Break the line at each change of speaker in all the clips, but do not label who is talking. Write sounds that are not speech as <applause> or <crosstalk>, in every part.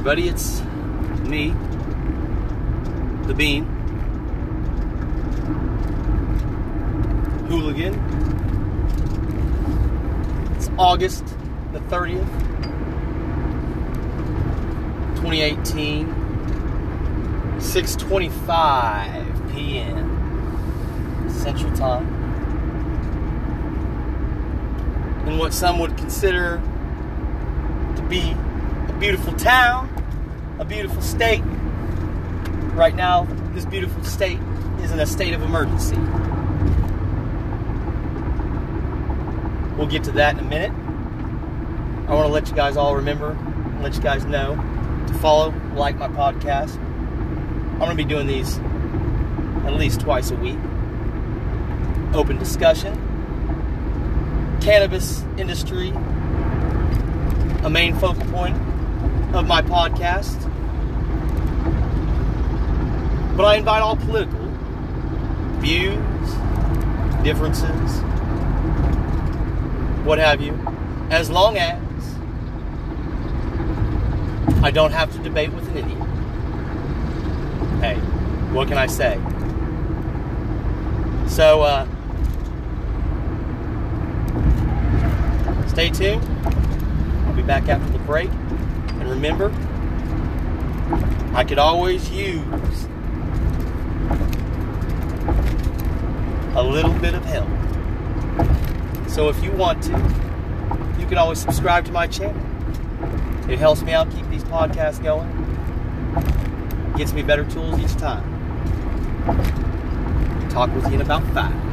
everybody. It's me, the Bean, Hooligan. It's August the 30th, 2018, 6:25 p.m. Central Time. In what some would consider to be a beautiful town, a beautiful state. Right now, this beautiful state is in a state of emergency. We'll get to that in a minute. I want to let you guys all remember, let you guys know to follow, like my podcast. I'm going to be doing these at least twice a week. Open discussion, cannabis industry, a main focal point of my podcast. But I invite all political views, differences, what have you, as long as I don't have to debate with an idiot. Hey, what can I say? So, uh, stay tuned. I'll be back after the break. And remember, I could always use a little bit of help. So if you want to, you can always subscribe to my channel. It helps me out keep these podcasts going. Gets me better tools each time. Talk with you in about five.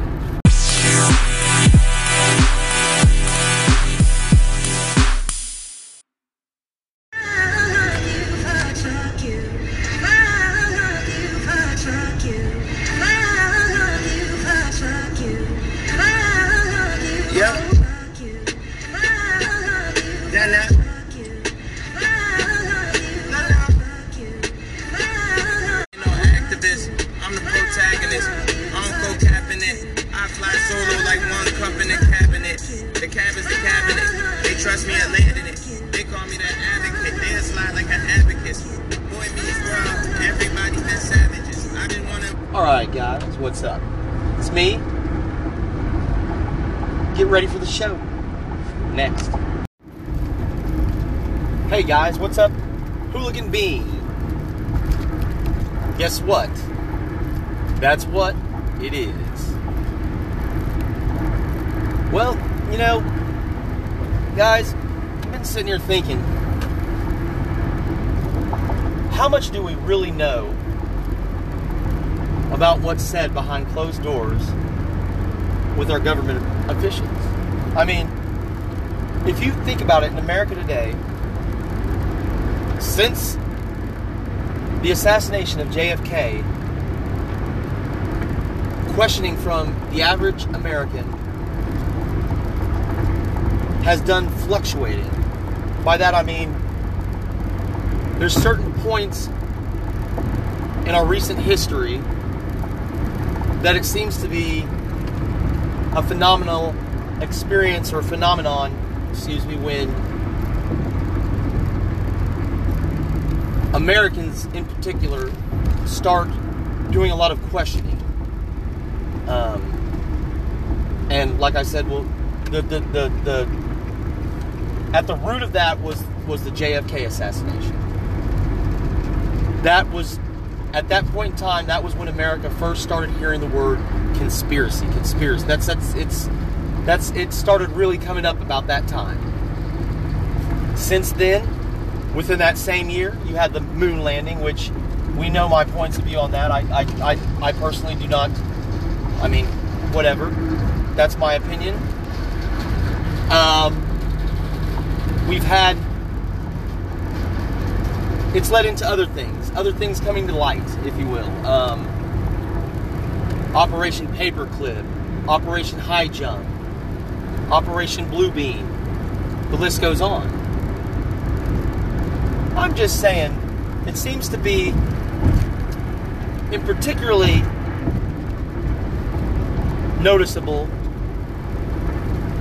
Slide like an. Boy meets world. Everybody been savages. I didn't wanna.
Alright, guys, what's up? It's me. Get ready for the show. Next. Hey, guys, what's up? Hooligan Bean. Guess what? That's what it is. Well, you know, guys, I've been sitting here thinking how much do we really know about what's said behind closed doors with our government officials. I mean, if you think about it in America today, since the assassination of JFK, questioning from the average American has done fluctuating. By that I mean, there's certain points in our recent history that it seems to be a phenomenal experience or phenomenon, excuse me, when Americans in particular start doing a lot of questioning. Um, and like I said, well, the, the, the, the at the root of that was was the JFK assassination. That was at that point in time, that was when America first started hearing the word conspiracy. Conspiracy. That's that's it's that's it started really coming up about that time. Since then, within that same year, you had the moon landing, which we know my points of view on that. I I, I, I personally do not. I mean, whatever. That's my opinion. Um, we've had it's led into other things, other things coming to light, if you will. Um, Operation Paperclip, Operation High Jump, Operation Blue Bluebeam. The list goes on. I'm just saying, it seems to be, in particularly noticeable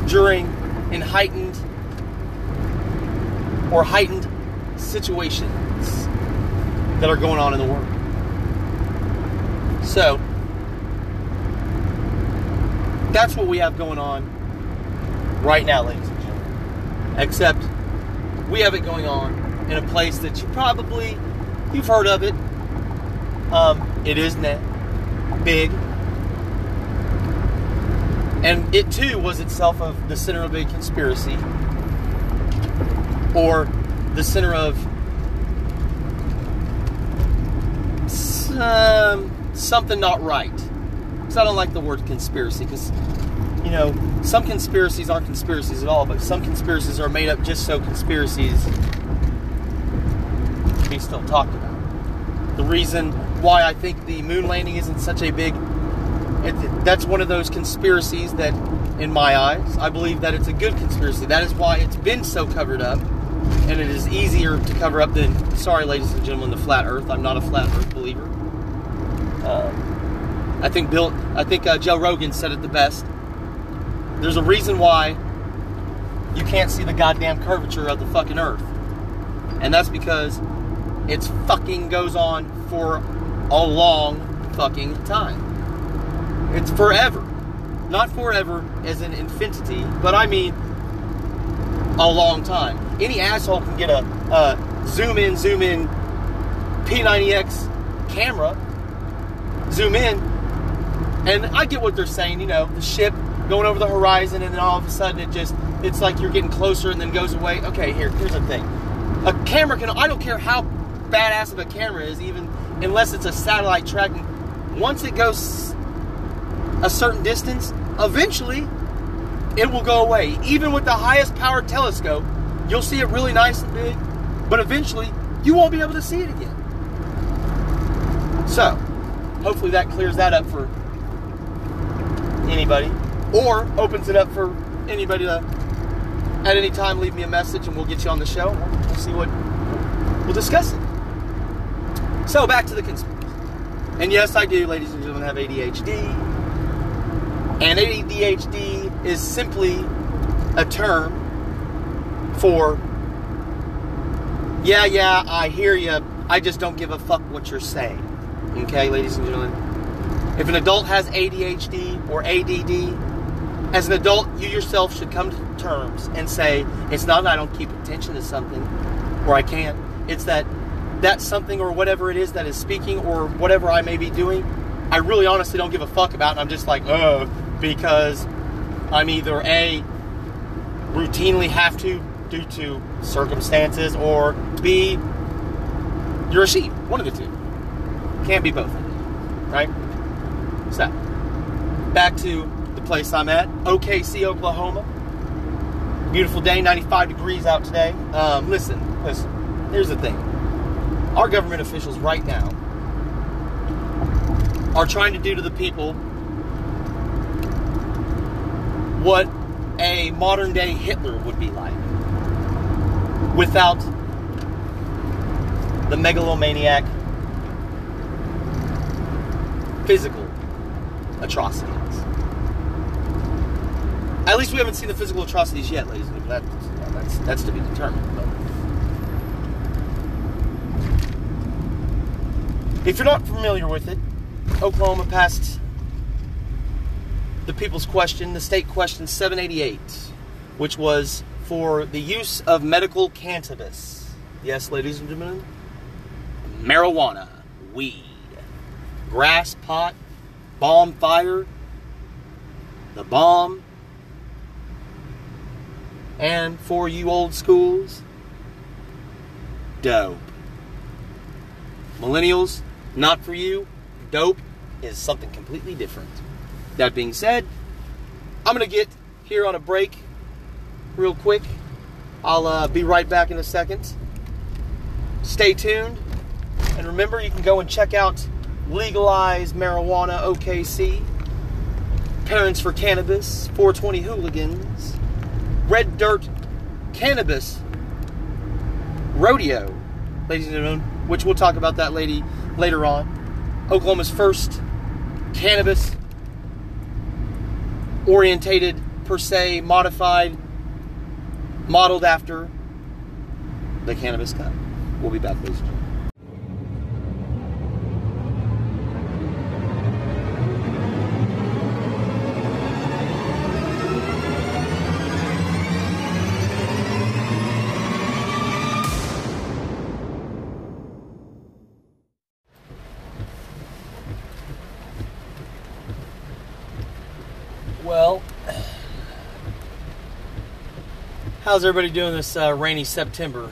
during in heightened or heightened situations that are going on in the world. So, that's what we have going on right now, ladies and gentlemen. Except we have it going on in a place that you probably you've heard of it. Um, it is net big, and it too was itself of the center of a conspiracy or the center of some, something not right. Because I don't like the word conspiracy because you know, some conspiracies aren't conspiracies at all, but some conspiracies are made up just so conspiracies can be still talked about. The reason why I think the moon landing isn't such a big it, that's one of those conspiracies that in my eyes I believe that it's a good conspiracy. That is why it's been so covered up and it is easier to cover up than sorry ladies and gentlemen the flat earth. I'm not a flat earth believer. Um, I think Bill I think uh, Joe Rogan said it the best there's a reason why you can't see the goddamn curvature of the fucking earth. And that's because it's fucking goes on for a long fucking time. It's forever. Not forever as an infinity, but I mean a long time. Any asshole can get a, a zoom in, zoom in P90X camera, zoom in, and I get what they're saying, you know, the ship going over the horizon, and then all of a sudden it just it's like you're getting closer and then goes away. Okay, here here's the thing: a camera can I don't care how badass of a camera is, even unless it's a satellite tracking. Once it goes a certain distance, eventually it will go away. Even with the highest power telescope, you'll see it really nice and big, but eventually you won't be able to see it again. So, hopefully that clears that up for anybody or opens it up for anybody to at any time leave me a message and we'll get you on the show we'll see what we'll discuss it. So back to the conspiracy. And yes, I do, ladies and gentlemen, have ADHD. And ADHD is simply a term for yeah, yeah, I hear you. I just don't give a fuck what you're saying. Okay, ladies and gentlemen. If an adult has ADHD or ADD, as an adult, you yourself should come to terms and say, it's not that I don't keep attention to something or I can't. It's that that something or whatever it is that is speaking or whatever I may be doing, I really honestly don't give a fuck about. And I'm just like, oh, because I'm either A, routinely have to due to circumstances, or B, you're a sheep. One of the two. Can't be both. Right? So, back to the place I'm at, OKC, Oklahoma. Beautiful day, 95 degrees out today. Um, listen, listen, here's the thing. Our government officials right now are trying to do to the people what a modern day Hitler would be like without the megalomaniac physical atrocities. At least we haven't seen the physical atrocities yet, ladies and gentlemen. That, that's, that's to be determined. But. If you're not familiar with it, Oklahoma passed the people's question, the state question 788, which was for the use of medical cannabis. Yes, ladies and gentlemen, marijuana, weed, grass pot, bomb fire, the bomb, and for you old schools, dope. Millennials, not for you. Dope is something completely different. That being said, I'm going to get here on a break real quick. I'll uh, be right back in a second. Stay tuned. And remember, you can go and check out Legalize Marijuana OKC, Parents for Cannabis, 420 Hooligans, Red Dirt Cannabis Rodeo, ladies and gentlemen, which we'll talk about that lady later on. Oklahoma's first cannabis orientated per se, modified, modeled after the cannabis cup. We'll be back, ladies How's everybody doing this uh, rainy September?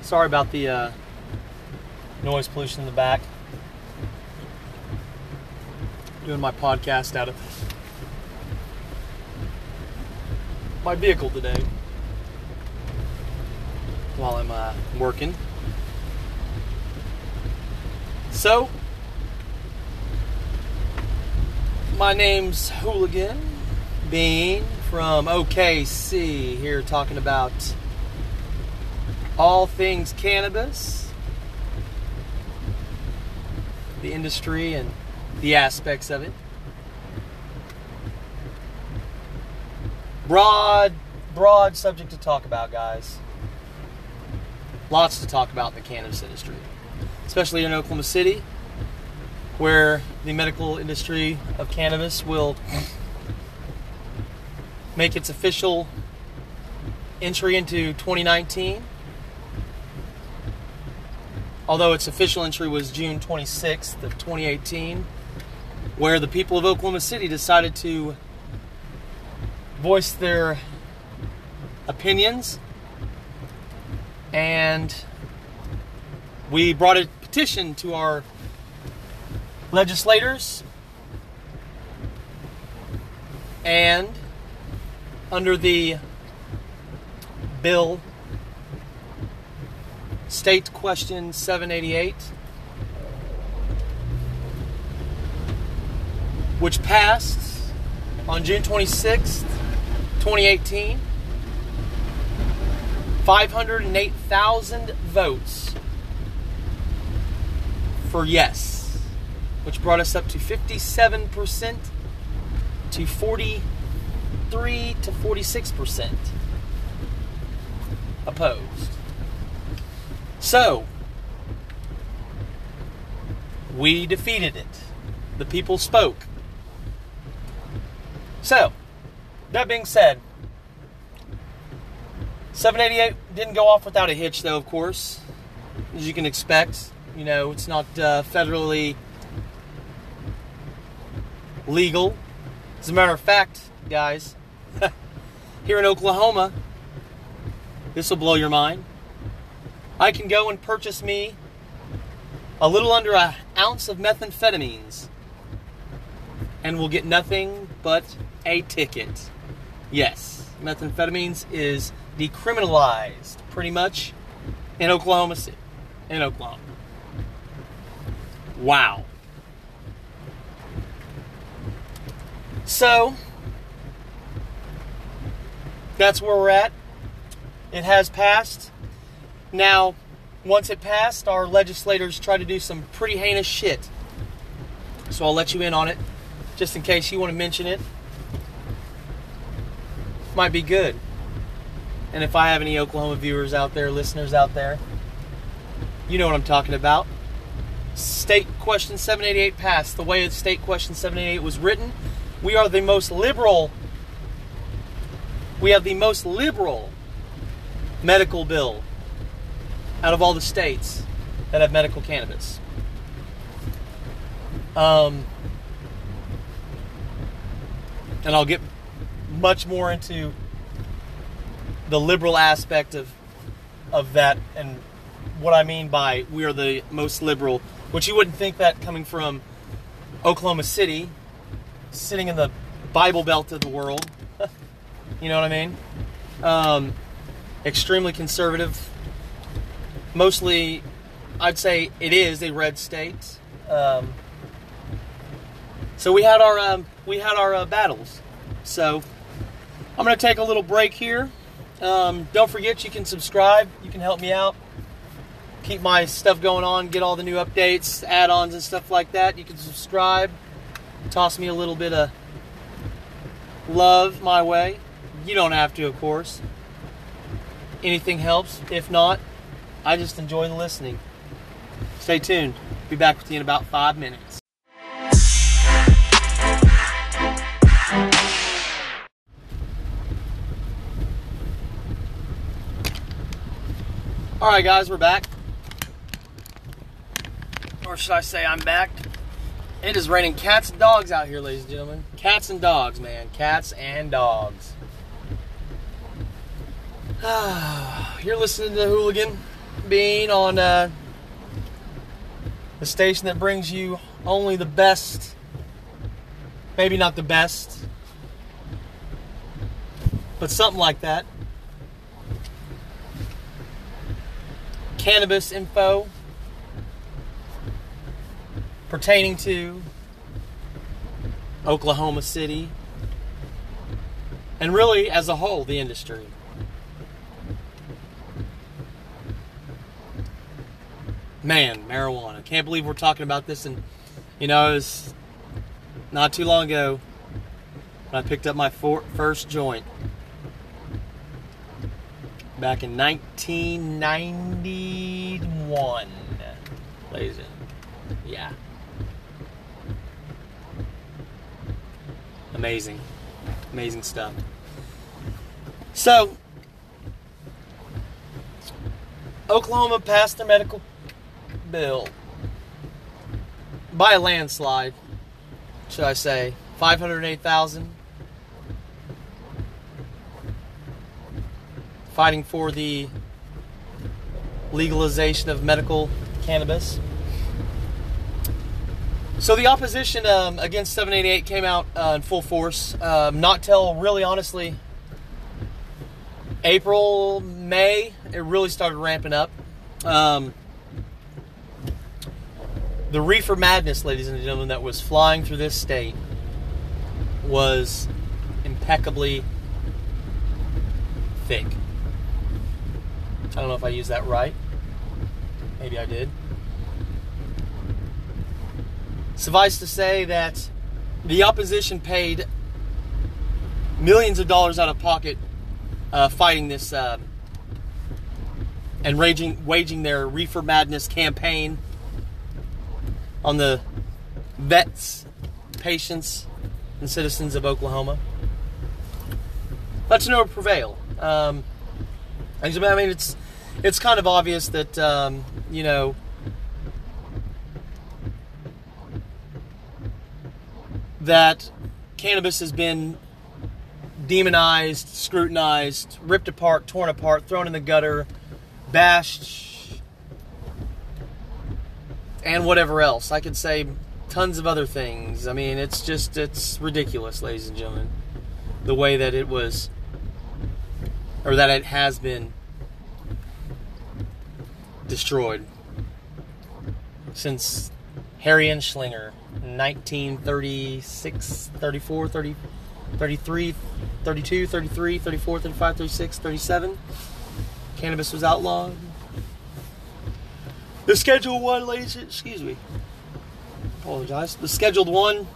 Sorry about the uh, noise pollution in the back. Doing my podcast out of my vehicle today while I'm uh, working. So, my name's Hooligan Bean from OKC here talking about all things cannabis, the industry, and the aspects of it. Broad, broad subject to talk about, guys. Lots to talk about in the cannabis industry, especially in Oklahoma City, where the medical industry of cannabis will make its official entry into 2019. Although its official entry was June 26th of 2018, where the people of Oklahoma City decided to voice their opinions and we brought a petition to our legislators and under the bill state question 788 which passed on June 26th 2018 508,000 votes for yes, which brought us up to 57% to 43 to 46% opposed. So, we defeated it. The people spoke. So, that being said, 788 didn't go off without a hitch, though, of course, as you can expect. You know, it's not uh, federally legal. As a matter of fact, guys, <laughs> here in Oklahoma, this will blow your mind. I can go and purchase me a little under an ounce of methamphetamines and will get nothing but a ticket. Yes, methamphetamines is decriminalized pretty much in Oklahoma City. In Oklahoma. Wow. So, that's where we're at. It has passed. Now, once it passed, our legislators tried to do some pretty heinous shit. So I'll let you in on it, just in case you want to mention it. Might be good. And if I have any Oklahoma viewers out there, listeners out there, you know what I'm talking about. State Question 788 passed. The way that State Question 788 was written, we are the most liberal, we have the most liberal medical bill out of all the states that have medical cannabis. Um, and I'll get much more into the liberal aspect of of that and what I mean by we are the most liberal, which you wouldn't think that coming from Oklahoma City, sitting in the Bible Belt of the world. You know what I mean? Um, extremely conservative. Mostly, I'd say it is a red state. Um, so we had our um, we had our uh, battles. So I'm going to take a little break here. Um, don't forget you can subscribe. You can help me out. Keep my stuff going on. Get all the new updates, add-ons, and stuff like that. You can subscribe. Toss me a little bit of love my way. You don't have to, of course. Anything helps. If not, I just enjoy the listening. Stay tuned. Be back with you in about five minutes. All right, guys, we're back. Or should I say, I'm back. It is raining cats and dogs out here, ladies and gentlemen. Cats and dogs, man. Cats and dogs. <sighs> You're listening to Hooligan Bean on uh, the station that brings you only the best, maybe not the best, but something like that. Cannabis info pertaining to Oklahoma City and really as a whole the industry. Man, marijuana. Can't believe we're talking about this and you know, it was not too long ago when I picked up my first joint back in 1991. Ladies and yeah. Amazing. Amazing stuff. So, Oklahoma passed their medical bill by a landslide, should I say. 508,000. Fighting for the legalization of medical cannabis. So the opposition um, against 788 came out uh, in full force. Um, not till really, honestly, April, May, it really started ramping up. Um, the reefer madness, ladies and gentlemen, that was flying through this state was impeccably thick. I don't know if I used that right. Maybe I did. Suffice to say that the opposition paid millions of dollars out of pocket uh, fighting this uh, and raging, waging their reefer madness campaign on the vets, patients, and citizens of Oklahoma. To no prevail. Um, I mean, it's it's kind of obvious that um, you know that cannabis has been demonized, scrutinized, ripped apart, torn apart, thrown in the gutter, bashed, and whatever else. I could say tons of other things. I mean, it's just, it's ridiculous, ladies and gentlemen, the way that it was, or that it has been destroyed since Harry Anslinger 1936, 34, 30, 33, 32, 33, 34, 35, 36, 37. Cannabis was outlawed. The scheduled 1, ladies, excuse me. Apologize. The Scheduled 1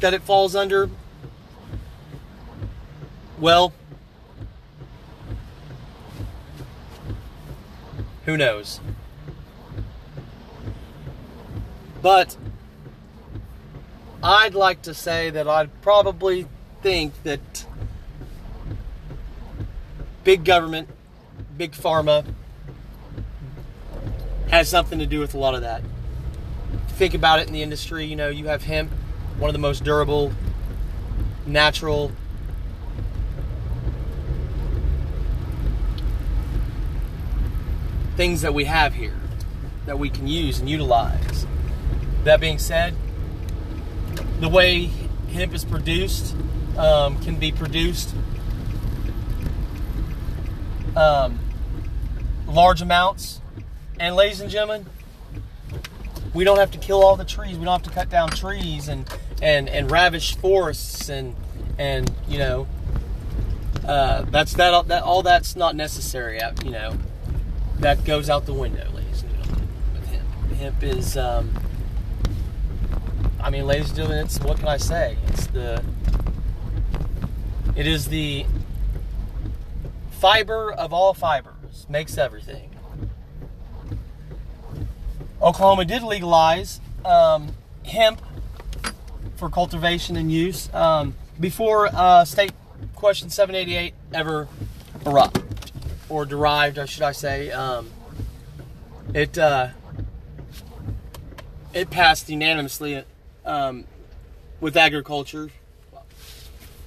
that it falls under, well, who knows? But I'd like to say that I'd probably think that big government, big pharma has something to do with a lot of that. Think about it in the industry, you know, you have hemp, one of the most durable, natural, things that we have here that we can use and utilize. That being said, the way hemp is produced um, can be produced um, large amounts. And ladies and gentlemen, we don't have to kill all the trees. We don't have to cut down trees and and and ravish forests and and you know uh, that's that that all that's not necessary. You know that goes out the window, ladies and gentlemen. With hemp, hemp is. Um, I mean, ladies and gentlemen, it's what can I say? It's the it is the fiber of all fibers makes everything. Oklahoma did legalize um, hemp for cultivation and use um, before uh, state question 788 ever arrived or derived, or should I say? Um, it uh, it passed unanimously um, with agriculture.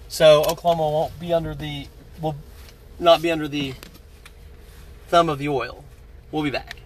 So Oklahoma won't be under the will not be under the thumb of the oil. We'll be back.